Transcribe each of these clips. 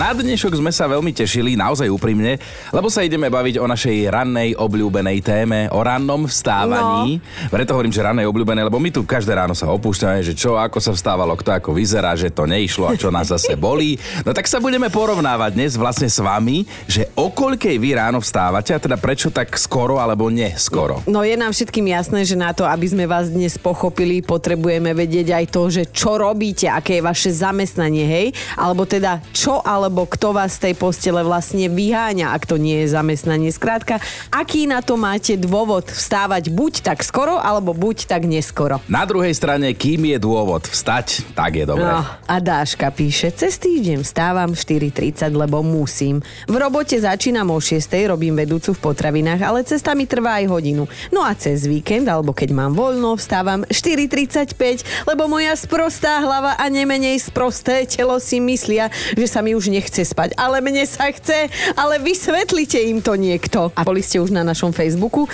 Na dnešok sme sa veľmi tešili, naozaj úprimne, lebo sa ideme baviť o našej rannej obľúbenej téme, o rannom vstávaní. No. Preto hovorím, že rannej obľúbenej, lebo my tu každé ráno sa opúšťame, že čo, ako sa vstávalo, kto ako vyzerá, že to neišlo a čo nás zase bolí. No tak sa budeme porovnávať dnes vlastne s vami, že o koľkej vy ráno vstávate a teda prečo tak skoro alebo neskoro. No je nám všetkým jasné, že na to, aby sme vás dnes pochopili, potrebujeme vedieť aj to, že čo robíte, aké je vaše zamestnanie, hej? Alebo teda čo ale alebo kto vás z tej postele vlastne vyháňa, ak to nie je zamestnanie. Skrátka, aký na to máte dôvod vstávať buď tak skoro, alebo buď tak neskoro. Na druhej strane, kým je dôvod vstať, tak je dobré. No, a Dáška píše, cez týždeň vstávam 4.30, lebo musím. V robote začínam o 6. robím vedúcu v potravinách, ale cesta mi trvá aj hodinu. No a cez víkend, alebo keď mám voľno, vstávam 4.35, lebo moja sprostá hlava a nemenej sprosté telo si myslia, že sa mi už ne nechce spať, ale mne sa chce, ale vysvetlite im to niekto. A boli ste už na našom Facebooku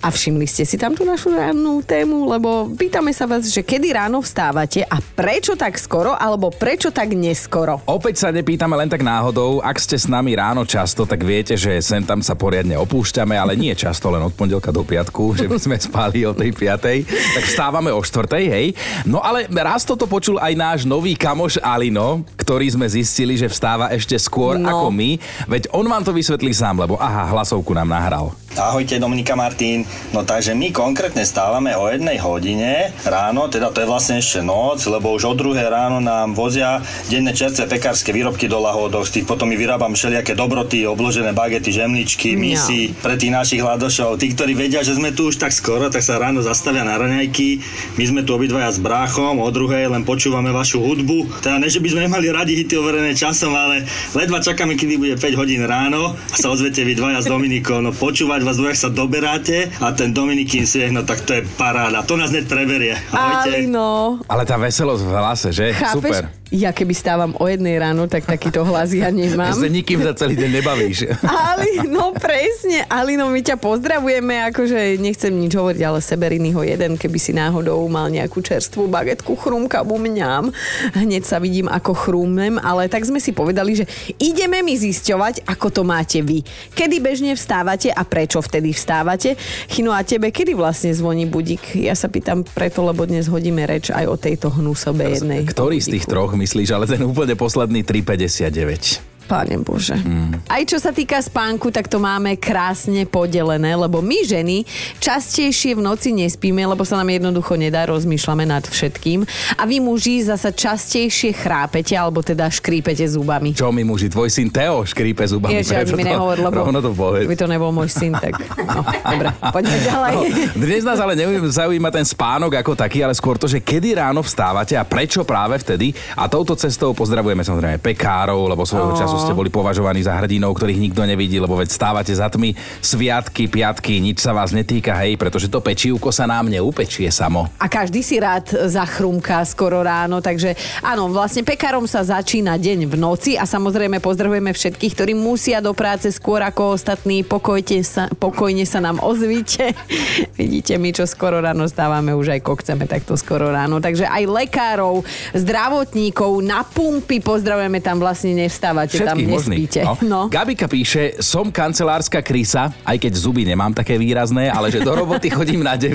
a všimli ste si tam tú našu rannú tému, lebo pýtame sa vás, že kedy ráno vstávate a prečo tak skoro, alebo prečo tak neskoro? Opäť sa nepýtame len tak náhodou, ak ste s nami ráno často, tak viete, že sem tam sa poriadne opúšťame, ale nie často, len od pondelka do piatku, že by sme spali o tej piatej, tak vstávame o štvrtej, hej. No ale raz toto počul aj náš nový kamoš Alino, ktorý sme zistili, že vstáva ešte skôr no. ako my, veď on vám to vysvetlí sám, lebo aha, hlasovku nám nahral. Ahojte Dominika Martin. No takže my konkrétne stávame o jednej hodine ráno, teda to je vlastne ešte noc, lebo už o druhé ráno nám vozia denné čerstvé pekárske výrobky do lahodov, z tých potom my vyrábam všelijaké dobroty, obložené bagety, žemličky, misy no. pre tých našich hladošov. Tí, ktorí vedia, že sme tu už tak skoro, tak sa ráno zastavia na raňajky. My sme tu obidvaja s bráchom, o druhej len počúvame vašu hudbu. Teda ne, že by sme mali radi hity overené časom, ale ledva čakáme, kedy bude 5 hodín ráno a sa ozvete vy dvaja s Dominikou. No počúvať vás dvoch sa doberáte a ten Dominikín svieh, no tak to je paráda. To nás hneď preberie. Ahojte. no. Ale tá veselosť v hlase, že? Chápeš? Super. Ja keby stávam o jednej ráno, tak takýto hlas ja nemám. Sa nikým za celý deň nebavíš. Ali, no presne. Alino, my ťa pozdravujeme, akože nechcem nič hovoriť, ale Seberiny ho jeden, keby si náhodou mal nejakú čerstvú bagetku chrumkavú mňam. Hneď sa vidím, ako chrúmem, ale tak sme si povedali, že ideme mi zisťovať, ako to máte vy. Kedy bežne vstávate a prečo vtedy vstávate? Chino a tebe, kedy vlastne zvoní budík? Ja sa pýtam preto, lebo dnes hodíme reč aj o tejto hnusobe jednej. Ktorý z tých troch myslíš, ale ten úplne posledný 3,59. Páne Bože. Mm. Aj čo sa týka spánku, tak to máme krásne podelené, lebo my ženy častejšie v noci nespíme, lebo sa nám jednoducho nedá, rozmýšľame nad všetkým. A vy muži zasa častejšie chrápete, alebo teda škrípete zubami. Čo my muži? Tvoj syn Teo škrípe zubami. Ježiš, ani mi nehovor, lebo to by to nebol môj syn, tak no, dobre, poďme ďalej. No, dnes nás ale zaujíma ten spánok ako taký, ale skôr to, že kedy ráno vstávate a prečo práve vtedy. A touto cestou pozdravujeme samozrejme pekárov, lebo svojho oh. času zrazu ste boli považovaní za hrdinov, ktorých nikto nevidí, lebo veď stávate za tmy, sviatky, piatky, nič sa vás netýka, hej, pretože to pečívko sa nám neupečie samo. A každý si rád zachrumká skoro ráno, takže áno, vlastne pekárom sa začína deň v noci a samozrejme pozdravujeme všetkých, ktorí musia do práce skôr ako ostatní, pokojte sa, pokojne sa nám ozvite. Vidíte, my čo skoro ráno stávame, už aj kokceme takto skoro ráno. Takže aj lekárov, zdravotníkov, na pumpy pozdravujeme tam vlastne nevstávate všetkých možných. No. No. Gabika píše, som kancelárska krysa, aj keď zuby nemám také výrazné, ale že do roboty chodím na 9,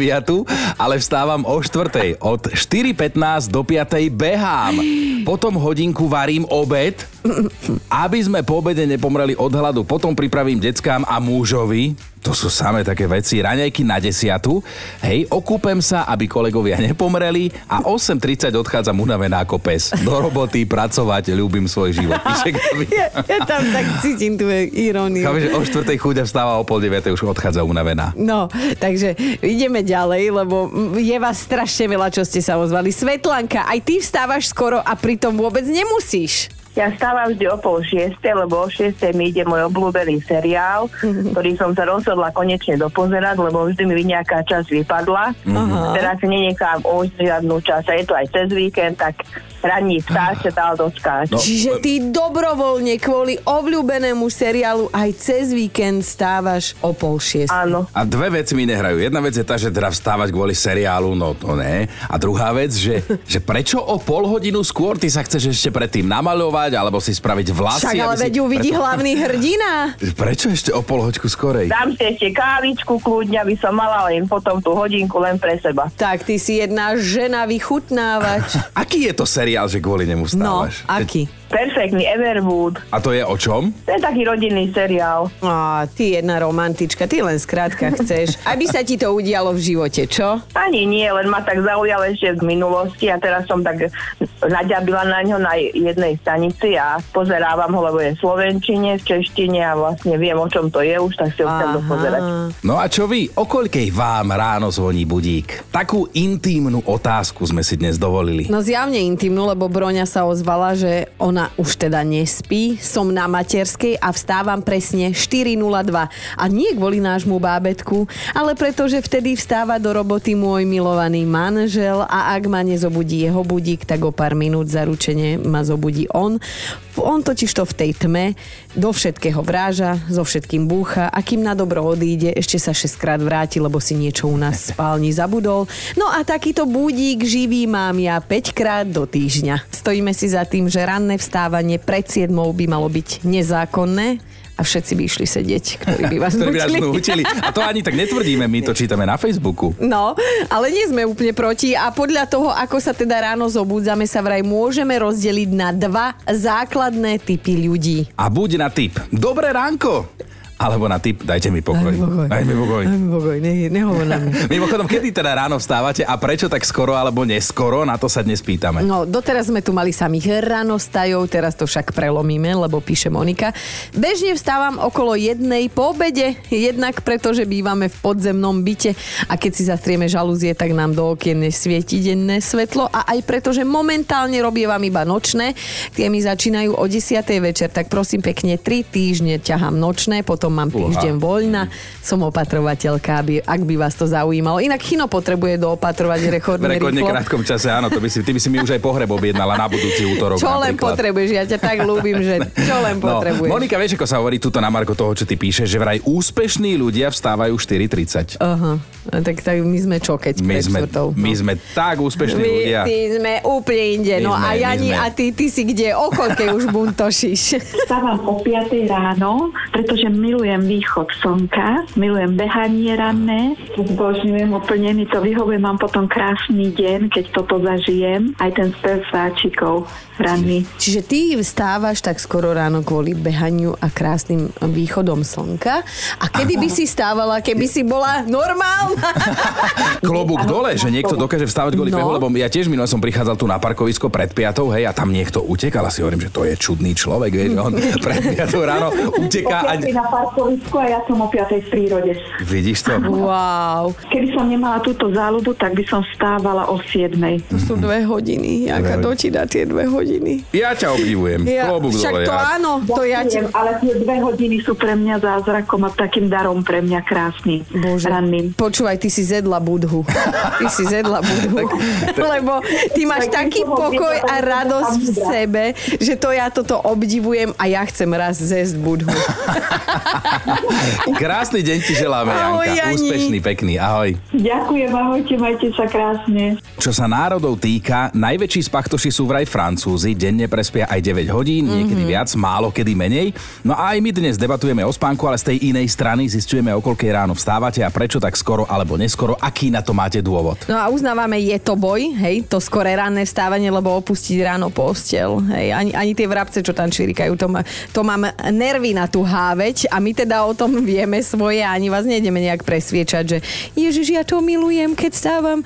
ale vstávam o 4. Od 4.15 do 5. behám. Potom hodinku varím obed, aby sme po obede nepomreli od hladu. Potom pripravím deckám a mužovi to sú samé také veci. Raňajky na desiatu. Hej, okúpem sa, aby kolegovia nepomreli a 8.30 odchádzam unavená ako pes. Do roboty, pracovať, ľúbim svoj život. Píše ja, ja, tam tak cítim tú iróniu. Chápem, že o 4. chuďa vstáva o pol 9. už odchádza unavená. No, takže ideme ďalej, lebo je vás strašne veľa, čo ste sa ozvali. Svetlanka, aj ty vstávaš skoro a pritom vôbec nemusíš. Ja stávam vždy o pol šieste, lebo o šieste mi ide môj obľúbený seriál, ktorý som sa rozhodla konečne dopozerať, lebo vždy mi nejaká časť vypadla. Uh-huh. Teraz si nenechám už žiadnu čas a je to aj cez víkend, tak ranní vstáč sa dal doskáč. No. Čiže ty dobrovoľne kvôli obľúbenému seriálu aj cez víkend stávaš o pol šiest. Áno. A dve veci mi nehrajú. Jedna vec je tá, že teda vstávať kvôli seriálu, no to ne. A druhá vec, že, že prečo o pol hodinu skôr ty sa chceš ešte predtým namaľovať, alebo si spraviť vlasy. Však ale aby si- veď uvidí preto- hlavný hrdina. Prečo ešte o pol hoďku skorej? Dám si ešte kávičku, kľudne by som mala len potom tú hodinku len pre seba. Tak ty si jedna žena vychutnávač. Aký je to seriál, že kvôli nemu No, stávaš? aký? Perfektný Everwood. A to je o čom? To je taký rodinný seriál. Á, ty jedna romantička, ty len skrátka chceš. Aby sa ti to udialo v živote, čo? Ani nie, len ma tak zaujal ešte z minulosti a teraz som tak naďabila na ňo na jednej stanici a pozerávam ho, lebo je v slovenčine, v češtine a vlastne viem, o čom to je, už tak si ho chcem dopozerať. No a čo vy? O koľkej vám ráno zvoní budík? Takú intímnu otázku sme si dnes dovolili. No zjavne intimnú, lebo Broňa sa ozvala, že ona už teda nespí, som na materskej a vstávam presne 4.02. A nie kvôli nášmu bábetku, ale preto, že vtedy vstáva do roboty môj milovaný manžel a ak ma nezobudí jeho budík, tak o pár minút zaručene ma zobudí on. On totiž to v tej tme do všetkého vráža, so všetkým búcha a kým na dobro odíde, ešte sa 6 krát vráti, lebo si niečo u nás v spálni zabudol. No a takýto budík živý mám ja 5 krát do týždňa. Stojíme si za tým, že ranné vstávanie pred 7 by malo byť nezákonné a všetci by išli sedieť, ktorí by vás Ktorí nutili. A to ani tak netvrdíme, my to čítame na Facebooku. No, ale nie sme úplne proti a podľa toho, ako sa teda ráno zobúdzame, sa vraj môžeme rozdeliť na dva základné typy ľudí. A buď na tip. Dobré ránko! Alebo na tip, dajte mi pokoj. Daj mi pokoj. Daj mi pokoj, ne, nehovor na mňa. Mimochodom, kedy teda ráno vstávate a prečo tak skoro alebo neskoro, na to sa dnes pýtame. No, doteraz sme tu mali samých ranostajov, teraz to však prelomíme, lebo píše Monika. Bežne vstávam okolo jednej po obede, jednak preto, že bývame v podzemnom byte a keď si zastrieme žalúzie, tak nám do okien nesvieti denné svetlo a aj preto, že momentálne robievam iba nočné, tie mi začínajú o 10. večer, tak prosím pekne, 3 týždne ťahám nočné, potom mám týždeň voľna, som opatrovateľka, aby, ak by vás to zaujímalo. Inak Chino potrebuje doopatrovať V rekordne rekordne rýchlo. krátkom čase, áno, to by si, ty by si mi už aj pohreb objednala na budúci útorok. Čo len napríklad. potrebuješ, ja ťa tak ľúbim, že čo len No, potrebuješ. Monika, vieš, ako sa hovorí tuto na Marko toho, čo ty píšeš, že vraj úspešní ľudia vstávajú 4.30. Aha, tak, tak my sme čo, keď My sme, štvrtou? my sme tak úspešní My, ľudia. ty sme úplne inde. My No sme, a my Jani, sme. a ty, ty si kde? O koľkej už buntošíš? Vstávam o 5 ráno, pretože milujem východ slnka, milujem behanie ranné, zbožňujem úplne, mi to vyhovuje, mám potom krásny deň, keď toto zažijem, aj ten spev sváčikov ranný. Čiže ty vstávaš tak skoro ráno kvôli behaniu a krásnym východom slnka. A kedy by si stávala, keby si bola normálna? Klobúk dole, že niekto dokáže vstávať kvôli No. behu, lebo ja tiež minule som prichádzal tu na parkovisko pred piatou, hej, a tam niekto utekal a si hovorím, že to je čudný človek, vieš, on pred piatou ráno uteká a... na parkovisku a ja som o 5 v prírode. Vidíš to? Wow, Keby som nemala túto záľubu, tak by som vstávala o 7. to sú dve hodiny. Jaká ti dá tie dve hodiny? Ja ťa obdivujem. Klobúk však dole. to ja. áno, to ja ti... Ďakujem, ale tie dve hodiny sú pre mňa zázrakom a takým darom pre mňa krásnym, Bože. ranným. Počúvaj, ty si zedla budhu. Ty si zedla budhu. Lebo ty máš Tak taký pokoj a radosť v sebe, že to ja toto obdivujem a ja chcem raz zesť budhu. Krásny deň ti želáme, Ahoj, Janka. Jani. Úspešný, pekný. Ahoj. Ďakujem, ahojte, majte sa krásne. Čo sa národov týka, najväčší spachtoši sú vraj Francúzi, denne prespia aj 9 hodín, niekedy viac, málo kedy menej. No a aj my dnes debatujeme o spánku, ale z tej inej strany zistujeme, o koľkej ráno vstávate a prečo tak skoro alebo neskoro, aký na to máte dôvod. No a uznávame, je to boj, hej, to skoré ranné vstávanie, lebo opustiť ráno postel, hej, ani, ani tie vrabce, čo tam čirikajú, to, má, to mám nervy na tú háveť a my teda o tom vieme svoje a ani vás nejdeme nejak presviečať, že Ježiš, ja to milujem, keď stávam e,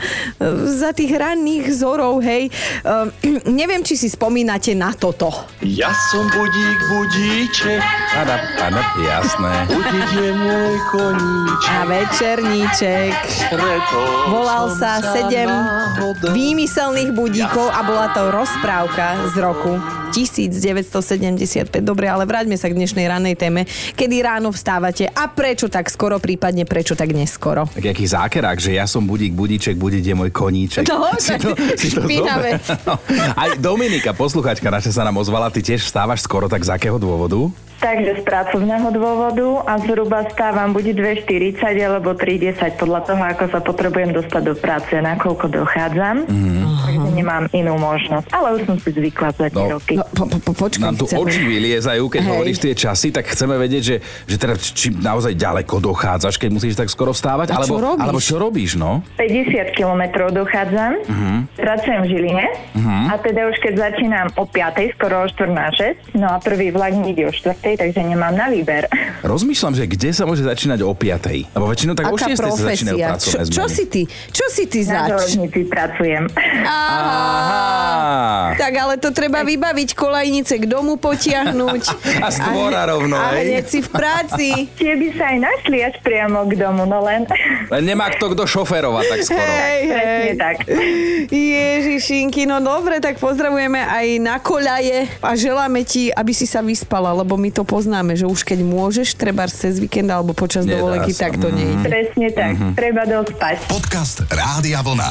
za tých ranných zorov, hej. Uh, neviem, či si spomínate na toto. Ja som budík, budíček, Pada, pada, jasné. budiť je môj koníček. A večerníček. Volal sa sedem náhodou výmyselných budíkov a bola to rozprávka z roku 1975. Dobre, ale vráťme sa k dnešnej ranej téme. Kedy ráno vstávate a prečo tak skoro, prípadne prečo tak neskoro? Tak jaký zákerák, že ja som budík, budíček, budík je môj koníček. No, si to, si to. No. Aj Dominika, posluchačka naša sa nám ozvala, ty tiež vstávaš skoro, tak z akého dôvodu? Takže z pracovného dôvodu a zhruba stávam buď 2.40 alebo 3.10 podľa toho, ako sa potrebujem dostať do práce, nakoľko dochádzam. Mm. Takže nemám inú možnosť. Ale už som si zvykla za tie No. roky. No, po, po, po, počkaj, Nám tu chceme- oči vyliezajú, keď Hej. hovoríš tie časy, tak chceme vedieť, že, že teda či naozaj ďaleko dochádzaš, keď musíš tak skoro vstávať, A alebo, čo robíš? alebo čo robíš, no? 50 kilometrov dochádzam, Mhm. pracujem v Žiline a teda už keď začínam o 5, skoro o 4 na 6, no a prvý vlak mi ide o 4, takže nemám na výber. Rozmýšľam, že kde sa môže začínať o 5. Lebo väčšinou tak o 6 sa začínajú profesia? pracovné Čo, čo zmeny. si ty? Čo si ty Na zač? železnici pracujem. Aha. Tak ale to treba vybaviť, kolajnice k domu potiahnuť. A z dvora rovno, A hneď si v práci. Tie by sa aj našli až priamo k domu, no len... Len nemá kto kto šoférovať tak skoro. Hej, hej. tak. Ježišinky, no dobre, tak pozdravujeme aj na koľaje a želáme ti, aby si sa vyspala, lebo my to poznáme, že už keď môžeš, treba cez víkend alebo počas Nedá dovolenky, sa. tak to Mm. nejde. Presne tak. Mhm. Treba dospať. Podcast Rádia Vlna.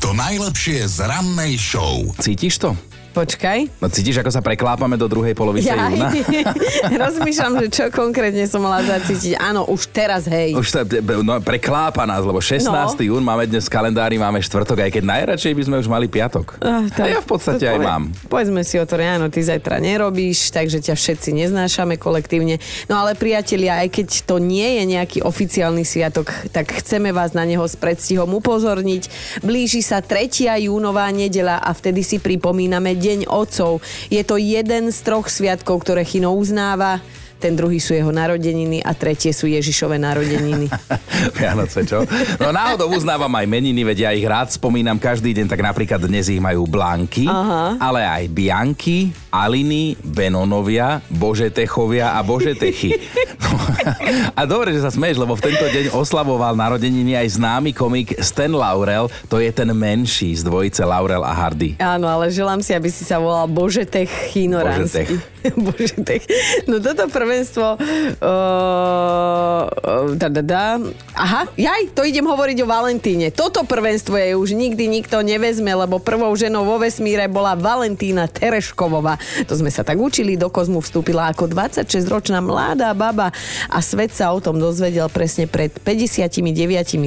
To najlepšie z rannej show. Cítiš to? Počkaj. No cítiš, ako sa preklápame do druhej polovice Ja júna? rozmýšľam, že čo konkrétne som mala zacítiť. Áno, už teraz, hej. Už sa no, preklápa nás, lebo 16. No. jún máme dnes v kalendári, máme štvrtok, aj keď najradšej by sme už mali piatok. Ah, A ja v podstate aj poved- mám. Povedzme si o to, áno, ty zajtra nerobíš, takže ťa všetci neznášame kolektívne. No ale priatelia, aj keď to nie je nejaký oficiálny sviatok, tak chceme vás na neho s predstihom upozorniť. Blíži sa 3. júnová nedela a vtedy si pripomíname Deň otcov. Je to jeden z troch sviatkov, ktoré Chino uznáva. Ten druhý sú jeho narodeniny a tretie sú Ježišové narodeniny. Vianoce, čo? No náhodou uznávam aj meniny, veď ja ich rád spomínam každý deň, tak napríklad dnes ich majú Blanky, Aha. ale aj Bianky, Aliny, Benonovia, Božetechovia a Božetechy. No, a dobre, že sa smeješ, lebo v tento deň oslavoval narodeniny aj známy komik Stan Laurel, to je ten menší z dvojice Laurel a Hardy. Áno, ale želám si, aby si sa volal Božetech Chinoránsky. Božetech. No toto prvenstvo... Uh, da, da, da. Aha, jaj, to idem hovoriť o Valentíne. Toto prvenstvo je už nikdy nikto nevezme, lebo prvou ženou vo vesmíre bola Valentína Tereškovová. To sme sa tak učili, do kozmu vstúpila ako 26-ročná mladá baba a svet sa o tom dozvedel presne pred 59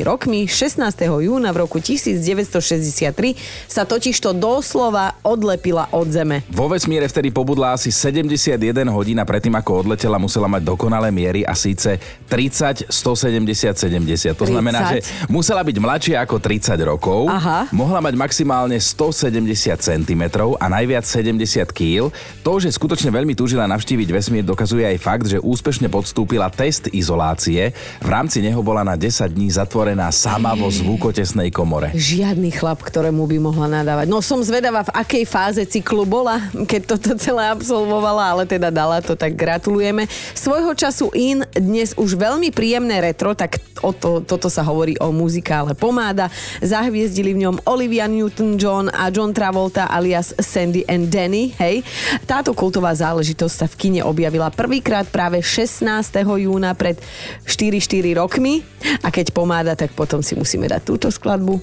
rokmi. 16. júna v roku 1963 sa totižto doslova odlepila od Zeme. Vo vesmíre vtedy pobudla asi 71 hodín a predtým ako odletela musela mať dokonalé miery a síce 30, 170, 70. To 30. znamená, že musela byť mladšia ako 30 rokov, Aha. mohla mať maximálne 170 cm a najviac 70 kg. To, že skutočne veľmi túžila navštíviť vesmír, dokazuje aj fakt, že úspešne podstúpila test izolácie. V rámci neho bola na 10 dní zatvorená sama vo zvukotesnej komore. Žiadny chlap, ktorému by mohla nadávať. No som zvedavá, v akej fáze cyklu bola, keď toto celé absolvovala, ale teda dala to, tak gratulujeme. Svojho času in, dnes už veľmi príjemné retro, tak o to, toto sa hovorí o muzikále Pomáda. Zahviezdili v ňom Olivia Newton-John a John Travolta alias Sandy and Danny, hej. Táto kultová záležitosť sa v kine objavila prvýkrát práve 16. júna pred 4-4 rokmi a keď pomáda, tak potom si musíme dať túto skladbu.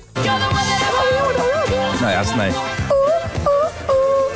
No jasné.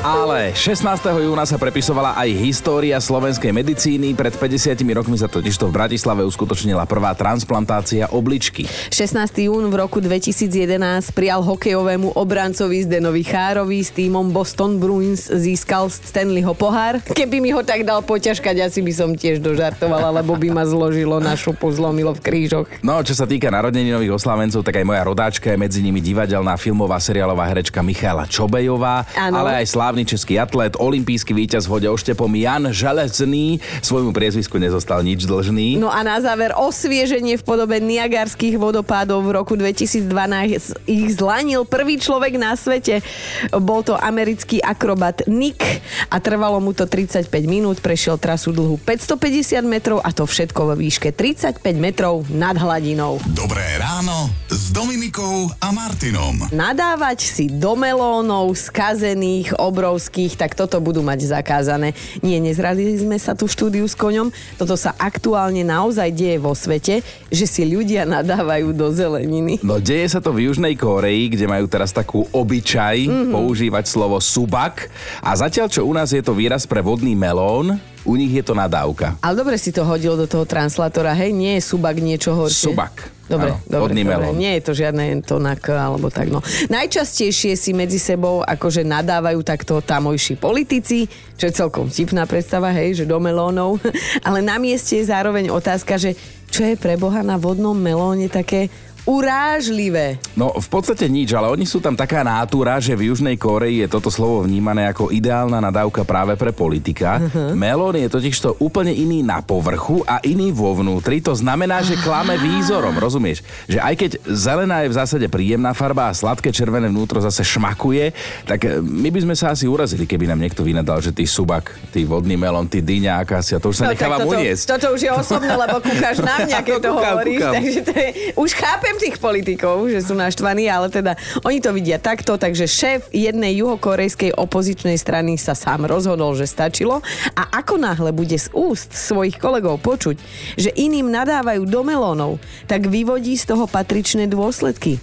Ale 16. júna sa prepisovala aj história slovenskej medicíny. Pred 50 rokmi sa totižto v Bratislave uskutočnila prvá transplantácia obličky. 16. jún v roku 2011 prijal hokejovému obrancovi Zdenovi Chárovi s týmom Boston Bruins získal Stanleyho pohár. Keby mi ho tak dal poťažkať, asi by som tiež dožartovala, lebo by ma zložilo na šupu, zlomilo v krížoch. No, čo sa týka narodeninových oslavencov, tak aj moja rodáčka je medzi nimi divadelná filmová seriálová herečka Michála Čobejová, Áno. ale aj slávny český atlet, olimpijský víťaz v hode oštepom Jan Železný. Svojmu priezvisku nezostal nič dlžný. No a na záver osvieženie v podobe Niagarských vodopádov v roku 2012 ich zlanil prvý človek na svete. Bol to americký akrobat Nick a trvalo mu to 35 minút, prešiel trasu dlhu 550 metrov a to všetko vo výške 35 metrov nad hladinou. Dobré ráno s Dominikou a Martinom. Nadávať si do melónov skazených, obro obrovských, tak toto budú mať zakázané. Nie, nezradili sme sa tu štúdiu s koňom. Toto sa aktuálne naozaj deje vo svete, že si ľudia nadávajú do zeleniny. No deje sa to v Južnej Kóreji, kde majú teraz takú obyčaj mm-hmm. používať slovo subak. A zatiaľ, čo u nás je to výraz pre vodný melón, u nich je to nadávka. Ale dobre si to hodil do toho translátora, hej? Nie je subak niečo horšie. Subak. Dobre, Áno, dobre, dobre. Nie je to žiadne to na K alebo tak. No. Najčastejšie si medzi sebou akože nadávajú takto tamojší politici, čo je celkom vtipná predstava, hej, že do melónov. Ale na mieste je zároveň otázka, že čo je pre Boha na vodnom melóne také urážlivé. No v podstate nič, ale oni sú tam taká nátura, že v Južnej Koreji je toto slovo vnímané ako ideálna nadávka práve pre politika. Uh-huh. Melón je totižto úplne iný na povrchu a iný vo vnútri. To znamená, že klame výzorom, rozumieš? Že aj keď zelená je v zásade príjemná farba a sladké červené vnútro zase šmakuje, tak e, my by sme sa asi urazili, keby nám niekto vynadal, že ty subak, ty vodný melón, ty dyňa, akácia, to už sa No, nechávam toto, uniesť. toto už je osobné, lebo kúkaš na mňa, keď to Kúkam, hovoríš. kúkam. Takže to je, už chápem tých politikov, že sú naštvaní, ale teda oni to vidia takto, takže šéf jednej juhokorejskej opozičnej strany sa sám rozhodol, že stačilo a ako náhle bude z úst svojich kolegov počuť, že iným nadávajú do melónov, tak vyvodí z toho patričné dôsledky.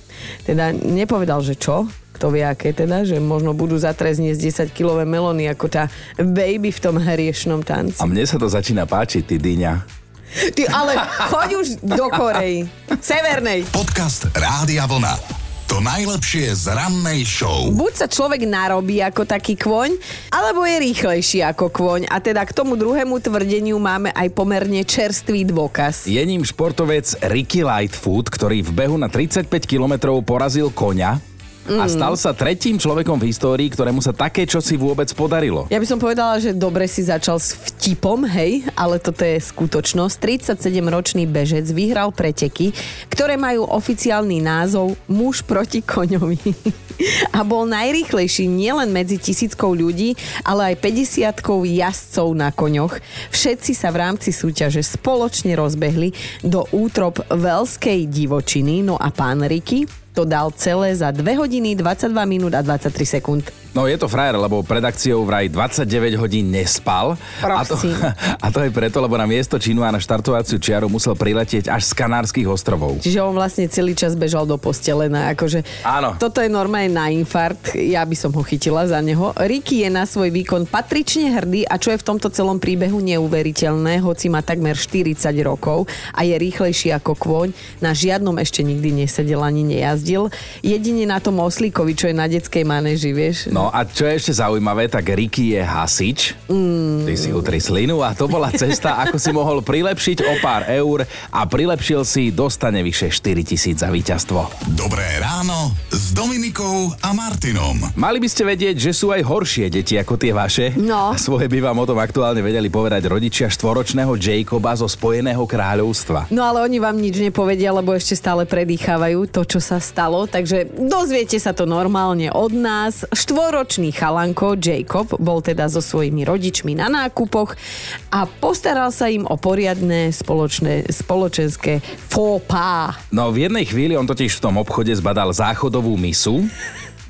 Teda nepovedal, že čo, kto vie aké teda, že možno budú zatrezniesť 10-kilové melóny ako tá baby v tom hriešnom tanci. A mne sa to začína páčiť, ty dyňa. Ty ale choď už do Korei. Severnej. Podcast Rádia Vlna. To najlepšie z rannej show. Buď sa človek narobí ako taký kvoň, alebo je rýchlejší ako kvoň. A teda k tomu druhému tvrdeniu máme aj pomerne čerstvý dôkaz. Je ním športovec Ricky Lightfoot, ktorý v behu na 35 km porazil koňa a stal sa tretím človekom v histórii, ktorému sa také čosi vôbec podarilo. Ja by som povedala, že dobre si začal s vtipom, hej, ale toto je skutočnosť. 37-ročný bežec vyhral preteky, ktoré majú oficiálny názov Muž proti koňovi. A bol najrýchlejší nielen medzi tisíckou ľudí, ale aj 50 jazdcov na koňoch. Všetci sa v rámci súťaže spoločne rozbehli do útrop veľskej divočiny, no a pán Riky to dal celé za 2 hodiny, 22 minút a 23 sekúnd. No je to frajer, lebo pred akciou vraj 29 hodín nespal. A to, a to aj preto, lebo na miesto činu a na štartovaciu čiaru musel priletieť až z Kanárskych ostrovov. Čiže on vlastne celý čas bežal do postele. Na, akože, Áno. Toto je normálne na infarkt. Ja by som ho chytila za neho. Ricky je na svoj výkon patrične hrdý a čo je v tomto celom príbehu neuveriteľné, hoci má takmer 40 rokov a je rýchlejší ako kôň, na žiadnom ešte nikdy nesedel ani nejazdil. Jedine na tom oslíkovi, čo je na detskej manéži, vieš. No a čo je ešte zaujímavé, tak Ricky je hasič. Mm. Ty si utri slinu a to bola cesta, ako si mohol prilepšiť o pár eur a prilepšil si, dostane vyše 4 tisíc za víťazstvo. Dobré ráno s Dominikou a Martinom. Mali by ste vedieť, že sú aj horšie deti ako tie vaše. No. A svoje by vám o tom aktuálne vedeli povedať rodičia štvoročného Jacoba zo Spojeného kráľovstva. No ale oni vám nič nepovedia, lebo ešte stále predýchávajú to, čo sa stalo, takže dozviete sa to normálne od nás. Štvoročný chalanko Jacob bol teda so svojimi rodičmi na nákupoch a postaral sa im o poriadne spoločné, spoločenské faux pas. No v jednej chvíli on totiž v tom obchode zbadal záchodovú misu,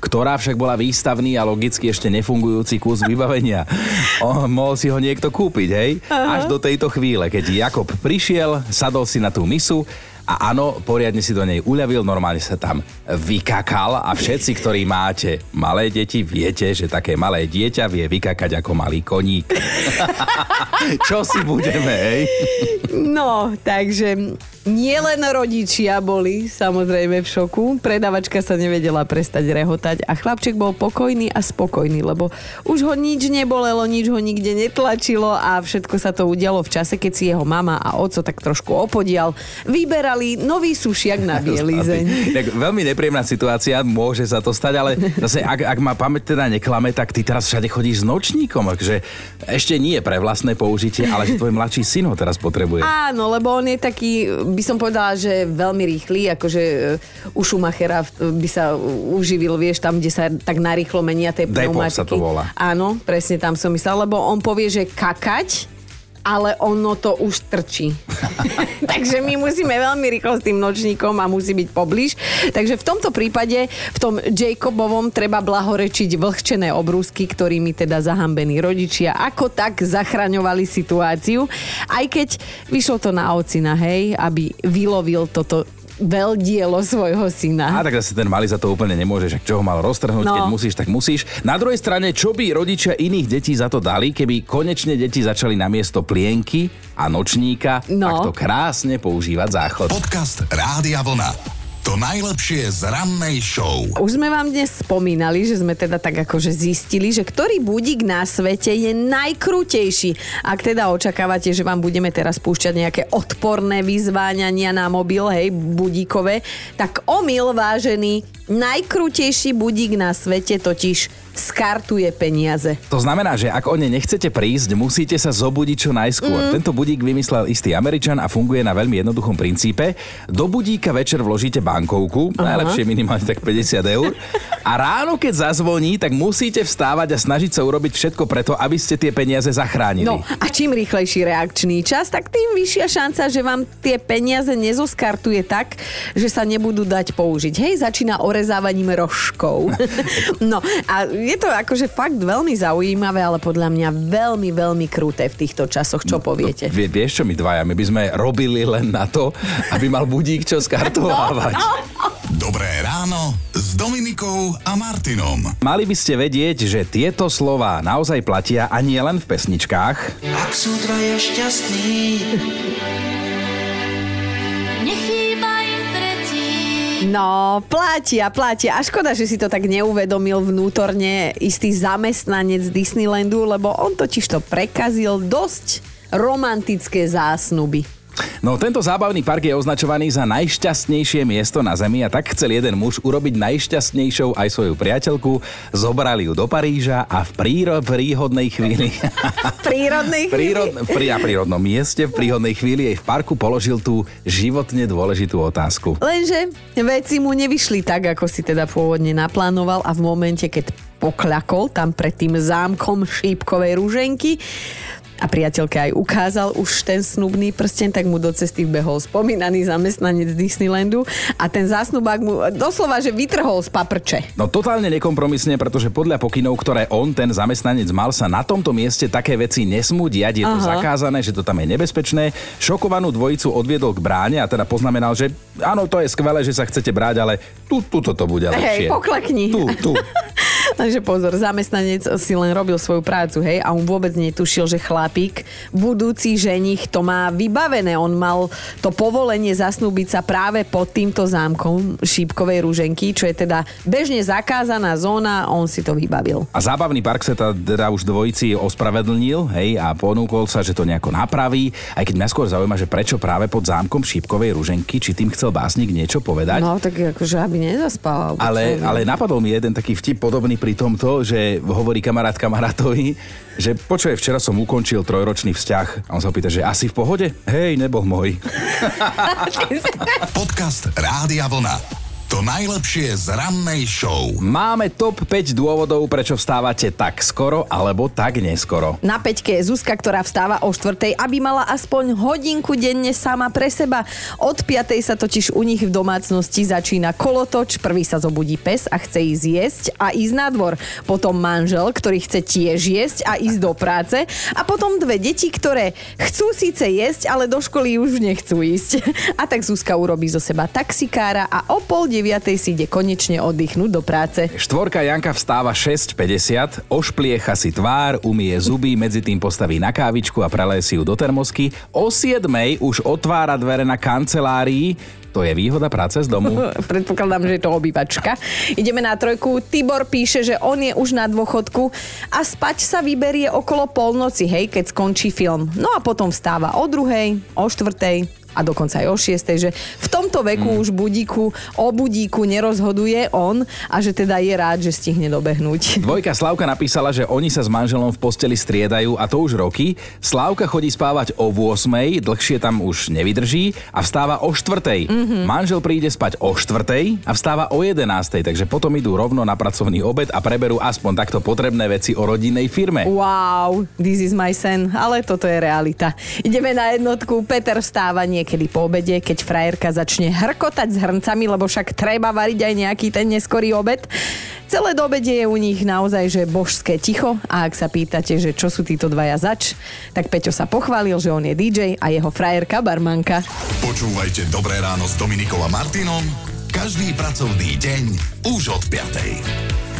ktorá však bola výstavný a logicky ešte nefungujúci kus vybavenia. O, mohol si ho niekto kúpiť, hej? Až do tejto chvíle, keď Jakob prišiel, sadol si na tú misu a áno, poriadne si do nej uľavil, normálne sa tam vykakal a všetci, ktorí máte malé deti, viete, že také malé dieťa vie vykakať ako malý koník. Čo si budeme, hej? No, takže nielen rodičia boli samozrejme v šoku, predavačka sa nevedela prestať rehotať a chlapček bol pokojný a spokojný, lebo už ho nič nebolelo, nič ho nikde netlačilo a všetko sa to udialo v čase, keď si jeho mama a oco tak trošku opodial, vyberali nový sušiak na bielizeň. Tak veľmi nepríjemná situácia, môže sa to stať, ale zase ak, ak ma pamäť teda neklame, tak ty teraz všade chodíš s nočníkom, takže ešte nie pre vlastné použitie, ale že tvoj mladší syn ho teraz potrebuje. Áno, lebo on je taký, by som povedala, že veľmi rýchly, akože e, u Schumachera v- by sa uživil, vieš, tam, kde sa tak narýchlo menia tie Depot pneumatiky. sa to volá. Áno, presne tam som myslela, lebo on povie, že kakať ale ono to už trčí. Takže my musíme veľmi rýchlo s tým nočníkom a musí byť poblíž. Takže v tomto prípade, v tom Jacobovom treba blahorečiť vlhčené obrúsky, ktorými teda zahambení rodičia ako tak zachraňovali situáciu. Aj keď vyšlo to na ocina, hej, aby vylovil toto veľdielo svojho syna. A tak zase ten malý za to úplne nemôže, že čo ho mal roztrhnúť, No. keď musíš, tak musíš. Na druhej strane, čo by rodičia iných detí za to dali, keby konečne deti začali namiesto plienky a nočníka No. takto krásne používať záchod. Podcast Rádia Vlna. To najlepšie z rannej show. Už sme vám dnes spomínali, že sme teda tak akože zistili, že ktorý budík na svete je najkrutejší. Ak teda očakávate, že vám budeme teraz púšťať nejaké odporné vyzváňania na mobil, hej, budíkové, tak omyl vážený, najkrutejší budík na svete totiž skartuje peniaze. To znamená, že ak o ne nechcete prísť, musíte sa zobudiť čo najskôr. Mm. Tento budík vymyslel istý Američan a funguje na veľmi jednoduchom princípe. Do budíka večer vložíte bankovku, Aha. najlepšie minimálne tak 50 eur. A ráno, keď zazvoní, tak musíte vstávať a snažiť sa urobiť všetko preto, aby ste tie peniaze zachránili. No a čím rýchlejší reakčný čas, tak tým vyššia šanca, že vám tie peniaze nezoskartuje tak, že sa nebudú dať použiť. Hej, začína orezávaním rožkov. no a je to akože fakt veľmi zaujímavé, ale podľa mňa veľmi, veľmi kruté v týchto časoch. Čo poviete? Vie, vieš čo my dvaja? My by sme robili len na to, aby mal budík čo skartovávať. Dobré ráno s Dominikou a Martinom. Mali by ste vedieť, že tieto slova naozaj platia a nie len v pesničkách. Ak sú dvaja šťastní, No, platia, platia. A škoda, že si to tak neuvedomil vnútorne istý zamestnanec Disneylandu, lebo on totiž to prekazil dosť romantické zásnuby. No tento zábavný park je označovaný za najšťastnejšie miesto na Zemi a tak chcel jeden muž urobiť najšťastnejšou aj svoju priateľku. Zobrali ju do Paríža a v príro, príhodnej chvíli... Prírodnej chvíli. Prírod, pri, na prírodnom mieste v príhodnej chvíli jej v parku položil tú životne dôležitú otázku. Lenže veci mu nevyšli tak, ako si teda pôvodne naplánoval a v momente, keď pokľakol tam pred tým zámkom šípkovej rúženky a priateľke aj ukázal už ten snubný prsten, tak mu do cesty vbehol spomínaný zamestnanec Disneylandu a ten zásnubák mu doslova, že vytrhol z paprče. No totálne nekompromisne, pretože podľa pokynov, ktoré on, ten zamestnanec, mal sa na tomto mieste také veci nesmú diať, je to Aha. zakázané, že to tam je nebezpečné. Šokovanú dvojicu odviedol k bráne a teda poznamenal, že áno, to je skvelé, že sa chcete bráť, ale tu, tuto to bude lepšie. Hej, poklakni. Tu, tu. Takže pozor, zamestnanec si len robil svoju prácu, hej, a on vôbec netušil, že chlapík, budúci ženich, to má vybavené. On mal to povolenie zasnúbiť sa práve pod týmto zámkom šípkovej rúženky, čo je teda bežne zakázaná zóna, on si to vybavil. A zábavný park sa teda už dvojici ospravedlnil, hej, a ponúkol sa, že to nejako napraví, aj keď mňa skôr zaujíma, že prečo práve pod zámkom šípkovej ruženky, či tým chcel básnik niečo povedať. No, tak akože, aby nezaspal. čo, Ale, no. ale napadol mi jeden taký vtip podobný pri tomto, že hovorí kamarát kamarátovi, že počuje, včera som ukončil trojročný vzťah a on sa pýta, že asi v pohode? Hej, nebol môj. Podcast Rádia Vlna. To najlepšie z rannej show. Máme top 5 dôvodov, prečo vstávate tak skoro alebo tak neskoro. Na peťke je Zuzka, ktorá vstáva o štvrtej, aby mala aspoň hodinku denne sama pre seba. Od piatej sa totiž u nich v domácnosti začína kolotoč, prvý sa zobudí pes a chce ísť jesť a ísť na dvor. Potom manžel, ktorý chce tiež jesť a ísť do práce. A potom dve deti, ktoré chcú síce jesť, ale do školy už nechcú ísť. A tak Zuzka urobí zo seba taxikára a o pol deviatej si ide konečne oddychnúť do práce. Štvorka Janka vstáva 6.50, ošpliecha si tvár, umie zuby, medzi tým postaví na kávičku a preleje si ju do termosky. O 7 už otvára dvere na kancelárii, to je výhoda práce z domu. Predpokladám, že je to obývačka. Ideme na trojku. Tibor píše, že on je už na dôchodku a spať sa vyberie okolo polnoci, hej, keď skončí film. No a potom vstáva o druhej, o štvrtej a dokonca aj o šiestej, že v tomto veku už budíku, o budíku nerozhoduje on a že teda je rád, že stihne dobehnúť. Dvojka Slavka napísala, že oni sa s manželom v posteli striedajú a to už roky. Slavka chodí spávať o 8, dlhšie tam už nevydrží a vstáva o 4. Mm-hmm. Manžel príde spať o 4 a vstáva o 11, takže potom idú rovno na pracovný obed a preberú aspoň takto potrebné veci o rodinnej firme. Wow, this is my sen, ale toto je realita. Ideme na jednotku. Peter vstáva niekedy po obede, keď frajerka začne hrkotať s hrncami, lebo však treba variť aj nejaký ten neskorý obed. Celé do obede je u nich naozaj, že božské ticho a ak sa pýtate, že čo sú títo dvaja zač, tak Peťo sa pochválil, že on je DJ a jeho frajerka barmanka. Počúvajte Dobré ráno s Dominikom a Martinom každý pracovný deň už od 5.